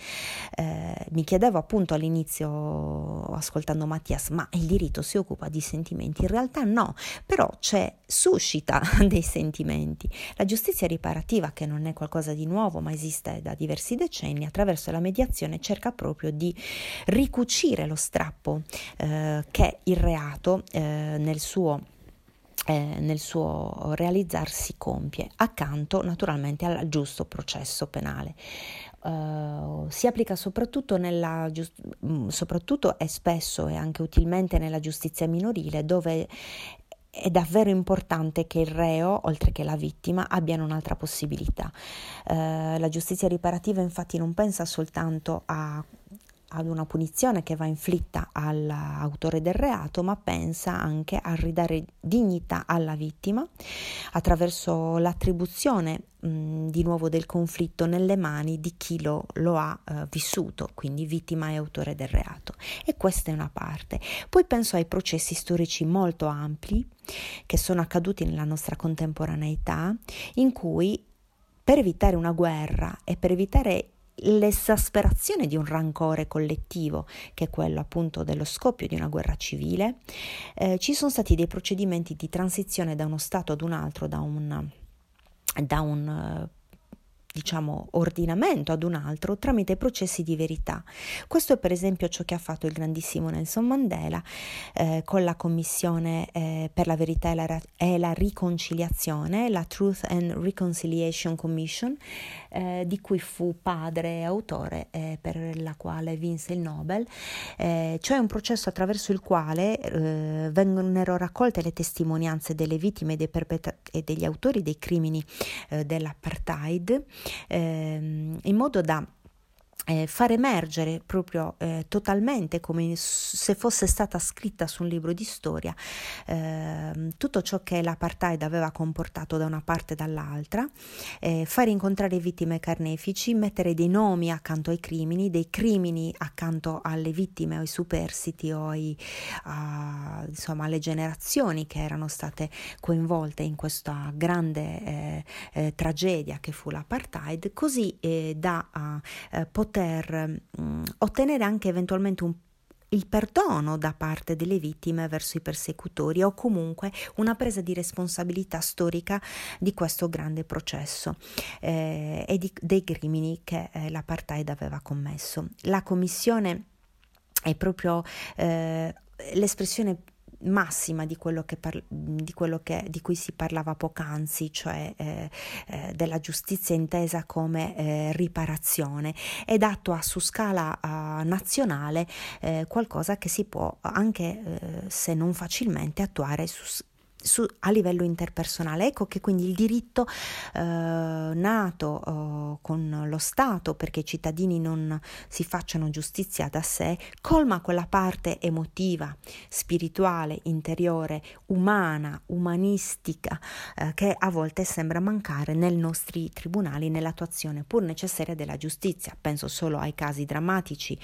Eh, mi chiedevo appunto all'inizio, ascoltando Mattias, ma il diritto si occupa di sentimenti? In realtà no, però c'è, suscita dei sentimenti. La giustizia riparativa, che non è qualcosa di nuovo, ma esiste da diversi decenni, attraverso la mediazione cerca proprio di ricucire lo strappo eh, che il reato eh, nel suo eh, nel suo realizzarsi compie, accanto naturalmente al giusto processo penale. Uh, si applica soprattutto, nella, mm, soprattutto e spesso e anche utilmente nella giustizia minorile, dove è davvero importante che il reo, oltre che la vittima, abbiano un'altra possibilità. Uh, la giustizia riparativa infatti non pensa soltanto a ad una punizione che va inflitta all'autore del reato, ma pensa anche a ridare dignità alla vittima attraverso l'attribuzione mh, di nuovo del conflitto nelle mani di chi lo, lo ha eh, vissuto, quindi vittima e autore del reato. E questa è una parte. Poi penso ai processi storici molto ampli che sono accaduti nella nostra contemporaneità, in cui per evitare una guerra e per evitare l'esasperazione di un rancore collettivo, che è quello appunto dello scoppio di una guerra civile, eh, ci sono stati dei procedimenti di transizione da uno Stato ad un altro, da un, da un diciamo, ordinamento ad un altro tramite processi di verità. Questo è per esempio ciò che ha fatto il grandissimo Nelson Mandela eh, con la Commissione eh, per la verità e la, e la, riconciliazione, la Truth and Reconciliation Commission, eh, di cui fu padre e autore, eh, per la quale vinse il Nobel, eh, cioè un processo attraverso il quale eh, vennero raccolte le testimonianze delle vittime e, perpetra- e degli autori dei crimini dell'apartheid ehm, in modo da eh, far emergere proprio eh, totalmente come se fosse stata scritta su un libro di storia eh, tutto ciò che l'apartheid aveva comportato da una parte e dall'altra, eh, far incontrare vittime carnefici, mettere dei nomi accanto ai crimini, dei crimini accanto alle vittime o ai superstiti o ai, a, insomma, alle generazioni che erano state coinvolte in questa grande eh, eh, tragedia che fu l'apartheid, così da poter poter mh, mm, ottenere anche eventualmente un il perdono da parte delle vittime verso i persecutori o comunque una presa di responsabilità storica di questo grande processo eh, e di, dei crimini che eh, l'apartheid aveva commesso. La commissione è proprio eh, l'espressione massima di quello, par- di, quello che, di cui si parlava poc'anzi, cioè eh, eh, della giustizia intesa come eh, riparazione ed attua su scala uh, nazionale eh, qualcosa che si può anche eh, se non facilmente attuare su, su, a livello interpersonale. Ecco che quindi il diritto eh, nato eh, con lo Stato perché i cittadini non si facciano giustizia da sé, colma quella parte emotiva, spirituale, interiore, umana, umanistica eh, che a volte sembra mancare nei nostri tribunali nell'attuazione pur necessaria della giustizia. Penso solo ai casi drammatici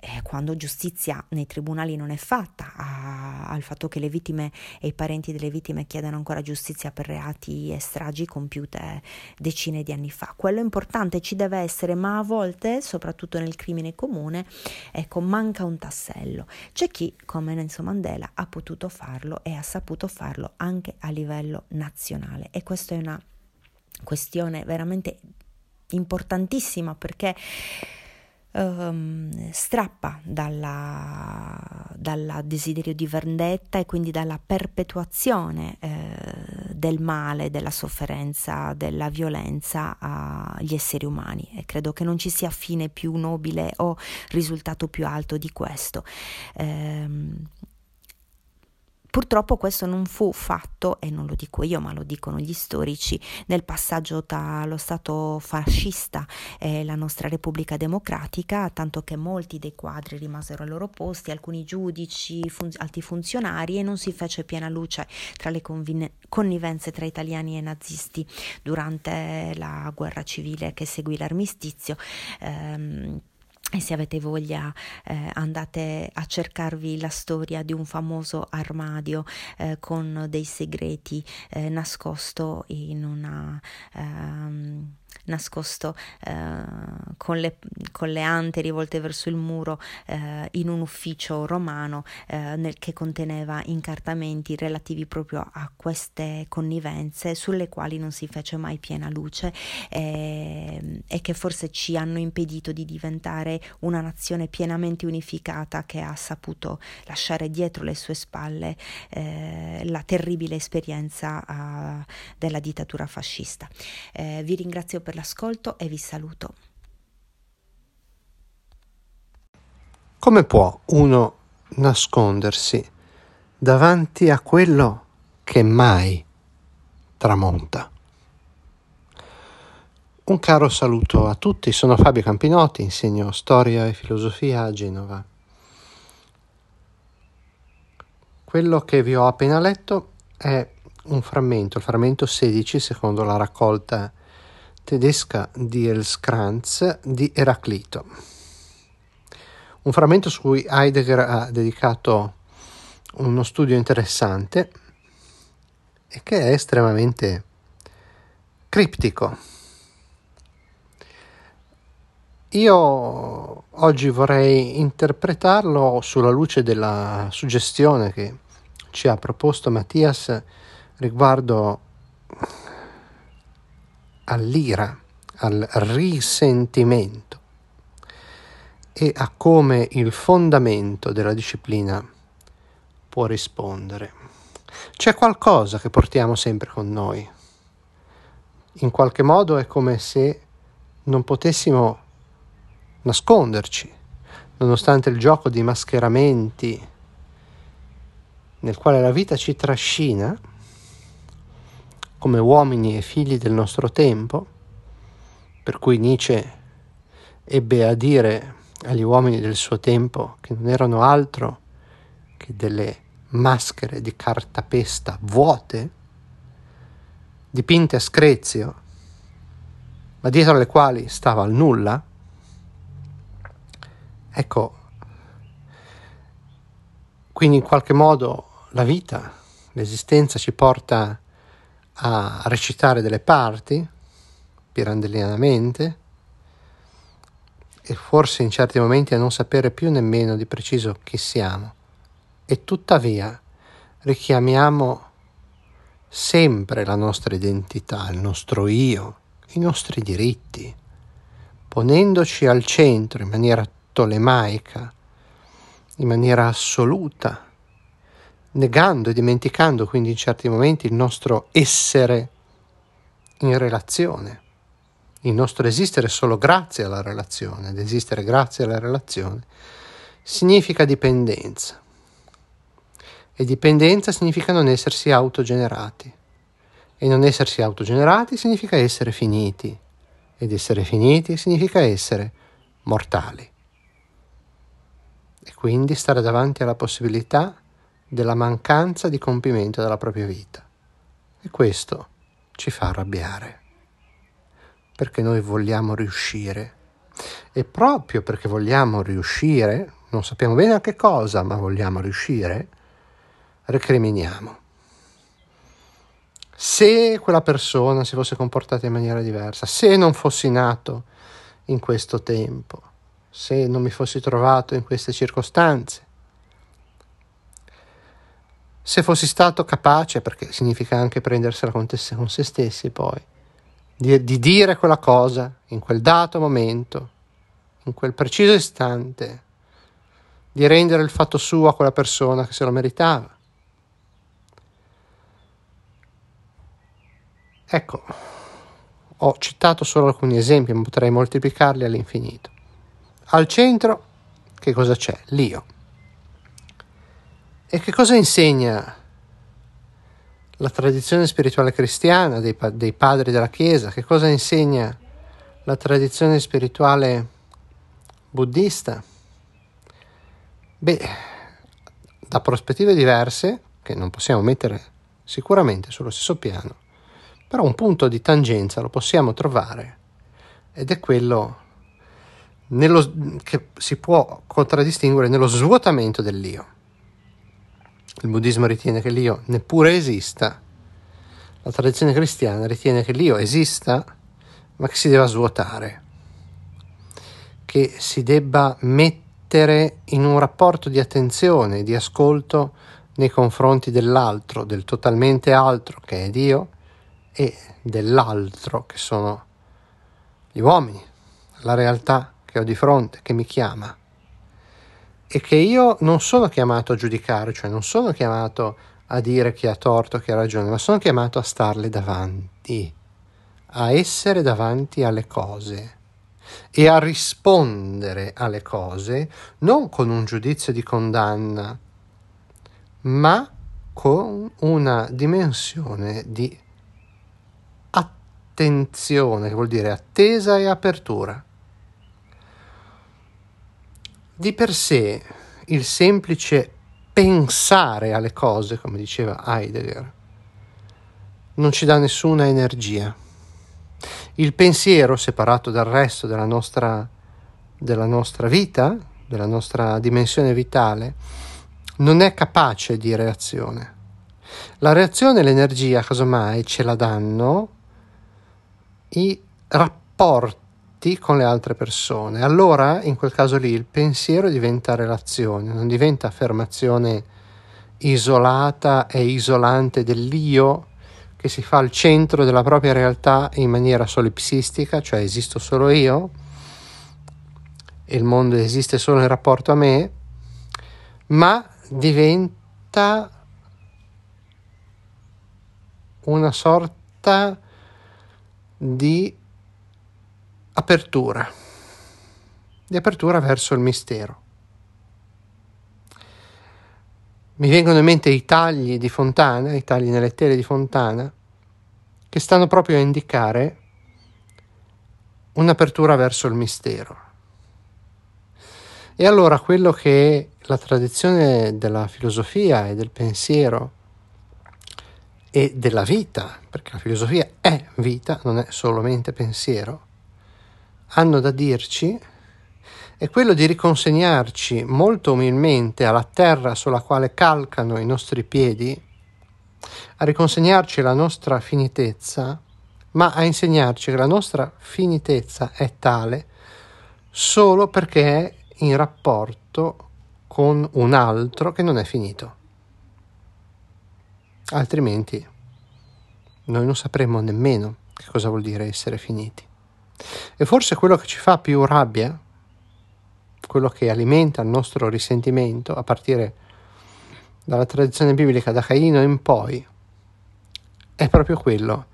eh, quando giustizia nei tribunali non è fatta, a, al fatto che le vittime e i parenti delle vittime chiedano ancora giustizia per reati e stragi compiute decine di anni fa. Quello importante ci deve essere, ma a volte, soprattutto nel crimine comune, ecco, manca un tassello. C'è chi, come Nelson Mandela, ha potuto farlo e ha saputo farlo anche a livello nazionale e questa è una questione veramente importantissima perché um, strappa dal desiderio di vendetta e quindi dalla perpetuazione eh, del male, della sofferenza, della violenza agli esseri umani e credo che non ci sia fine più nobile o risultato più alto di questo. Eh, Purtroppo questo non fu fatto, e non lo dico io, ma lo dicono gli storici, nel passaggio tra lo Stato fascista e la nostra Repubblica Democratica, tanto che molti dei quadri rimasero ai loro posti, alcuni giudici, fun- alti funzionari, e non si fece piena luce tra le convine- connivenze tra italiani e nazisti durante la guerra civile che seguì l'armistizio. Ehm, e se avete voglia eh, andate a cercarvi la storia di un famoso armadio eh, con dei segreti eh, nascosto in una... Um, nascosto eh, con, le, con, le, ante rivolte verso il muro eh, in un ufficio romano eh, nel, che conteneva incartamenti relativi proprio a queste connivenze sulle quali non si fece mai piena luce eh, e che forse ci hanno impedito di diventare una nazione pienamente unificata che ha saputo lasciare dietro le sue spalle eh, la terribile esperienza uh, della dittatura fascista. Eh, vi ringrazio per l'ascolto e vi saluto. Come può uno nascondersi davanti a quello che mai tramonta? Un caro saluto a tutti, sono Fabio Campinotti, insegno storia e filosofia a Genova. Quello che vi ho appena letto è un frammento, il frammento 16 secondo la raccolta tedesca di Elskranz di Eraclito. Un frammento su cui Heidegger ha dedicato uno studio interessante e che è estremamente criptico io oggi vorrei interpretarlo sulla luce della suggestione che ci ha proposto Mattias riguardo all'ira, al risentimento e a come il fondamento della disciplina può rispondere. C'è qualcosa che portiamo sempre con noi. In qualche modo è come se non potessimo nasconderci, nonostante il gioco di mascheramenti nel quale la vita ci trascina come uomini e figli del nostro tempo, per cui Nietzsche ebbe a dire agli uomini del suo tempo che non erano altro che delle maschere di cartapesta vuote, dipinte a screzio, ma dietro le quali stava il nulla, Ecco, quindi in qualche modo la vita, l'esistenza ci porta a recitare delle parti pirandellianamente e forse in certi momenti a non sapere più nemmeno di preciso chi siamo. E tuttavia richiamiamo sempre la nostra identità, il nostro io, i nostri diritti, ponendoci al centro in maniera tolemaica, in maniera assoluta, negando e dimenticando quindi in certi momenti il nostro essere in relazione, il nostro esistere solo grazie alla relazione, ed esistere grazie alla relazione, significa dipendenza. E dipendenza significa non essersi autogenerati. E non essersi autogenerati significa essere finiti. Ed essere finiti significa essere mortali e quindi stare davanti alla possibilità della mancanza di compimento della propria vita. E questo ci fa arrabbiare, perché noi vogliamo riuscire. E proprio perché vogliamo riuscire, non sappiamo bene a che cosa, ma vogliamo riuscire, recriminiamo. Se quella persona si fosse comportata in maniera diversa, se non fossi nato in questo tempo, se non mi fossi trovato in queste circostanze. Se fossi stato capace, perché significa anche prendersela con, te, con se stessi poi, di, di dire quella cosa in quel dato momento, in quel preciso istante, di rendere il fatto suo a quella persona che se lo meritava. Ecco, ho citato solo alcuni esempi, ma potrei moltiplicarli all'infinito. Al centro che cosa c'è? L'io. E che cosa insegna la tradizione spirituale cristiana dei, dei padri della Chiesa? Che cosa insegna la tradizione spirituale buddista? Beh, da prospettive diverse, che non possiamo mettere sicuramente sullo stesso piano, però un punto di tangenza lo possiamo trovare ed è quello nello, che si può contraddistinguere nello svuotamento dell'io. Il buddismo ritiene che l'io neppure esista, la tradizione cristiana ritiene che l'io esista, ma che si debba svuotare, che si debba mettere in un rapporto di attenzione, di ascolto nei confronti dell'altro, del totalmente altro che è Dio e dell'altro che sono gli uomini, la realtà che ho di fronte, che mi chiama e che io non sono chiamato a giudicare, cioè non sono chiamato a dire chi ha torto, chi ha ragione, ma sono chiamato a starle davanti, a essere davanti alle cose e a rispondere alle cose non con un giudizio di condanna, ma con una dimensione di attenzione, che vuol dire attesa e apertura. Di per sé il semplice pensare alle cose, come diceva Heidegger, non ci dà nessuna energia. Il pensiero, separato dal resto della nostra, della nostra vita, della nostra dimensione vitale, non è capace di reazione. La reazione e l'energia, casomai, ce la danno i rapporti con le altre persone. Allora, in quel caso lì, il pensiero diventa relazione, non diventa affermazione isolata e isolante dell'io che si fa al centro della propria realtà in maniera solipsistica, cioè esisto solo io e il mondo esiste solo in rapporto a me, ma diventa una sorta di apertura, di apertura verso il mistero. Mi vengono in mente i tagli di Fontana, i tagli nelle tele di Fontana, che stanno proprio a indicare un'apertura verso il mistero. E allora quello che la tradizione della filosofia e del pensiero e della vita, perché la filosofia è vita, non è solamente pensiero, hanno da dirci è quello di riconsegnarci molto umilmente alla terra sulla quale calcano i nostri piedi, a riconsegnarci la nostra finitezza, ma a insegnarci che la nostra finitezza è tale solo perché è in rapporto con un altro che non è finito. Altrimenti noi non sapremmo nemmeno che cosa vuol dire essere finiti. E forse quello che ci fa più rabbia, quello che alimenta il nostro risentimento, a partire dalla tradizione biblica da Caino in poi, è proprio quello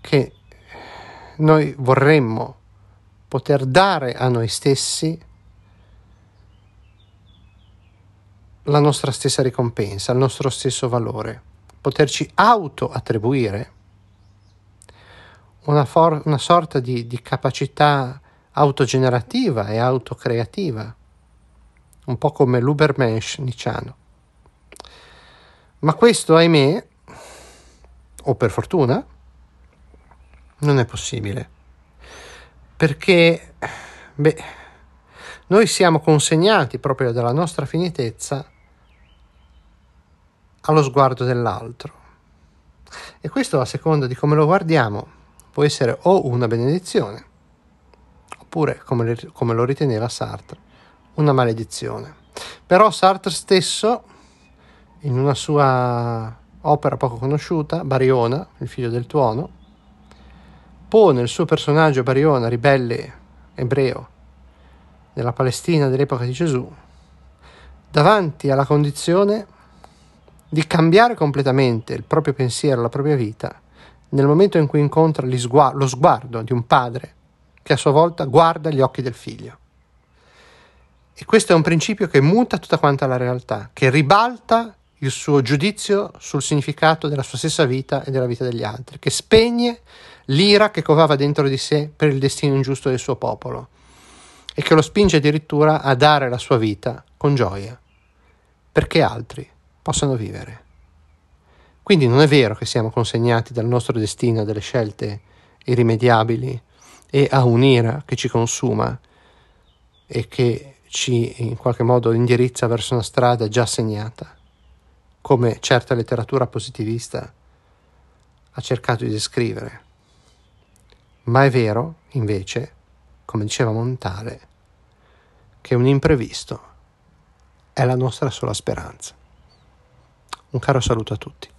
che noi vorremmo poter dare a noi stessi la nostra stessa ricompensa, il nostro stesso valore, poterci auto-attribuire una, for- una sorta di, di capacità autogenerativa e autocreativa, un po' come l'Ubermensch nicciano. Ma questo, ahimè, o per fortuna, non è possibile. Perché, beh, noi siamo consegnati proprio dalla nostra finitezza allo sguardo dell'altro. E questo a seconda di come lo guardiamo può essere o una benedizione, oppure, come, come lo riteneva Sartre, una maledizione. Però Sartre stesso, in una sua opera poco conosciuta, Bariona, il figlio del tuono, pone il suo personaggio Bariona, ribelle ebreo della Palestina dell'epoca di Gesù, davanti alla condizione di cambiare completamente il proprio pensiero, la propria vita nel momento in cui incontra sguardo, lo sguardo di un padre che a sua volta guarda gli occhi del figlio. E questo è un principio che muta tutta quanta la realtà, che ribalta il suo giudizio sul significato della sua stessa vita e della vita degli altri, che spegne l'ira che covava dentro di sé per il destino ingiusto del suo popolo e che lo spinge addirittura a dare la sua vita con gioia, perché altri possano vivere. Quindi non è vero che siamo consegnati dal nostro destino a delle scelte irrimediabili e a un'ira che ci consuma e che ci in qualche modo indirizza verso una strada già segnata, come certa letteratura positivista ha cercato di descrivere. Ma è vero, invece, come diceva Montale, che un imprevisto è la nostra sola speranza. Un caro saluto a tutti.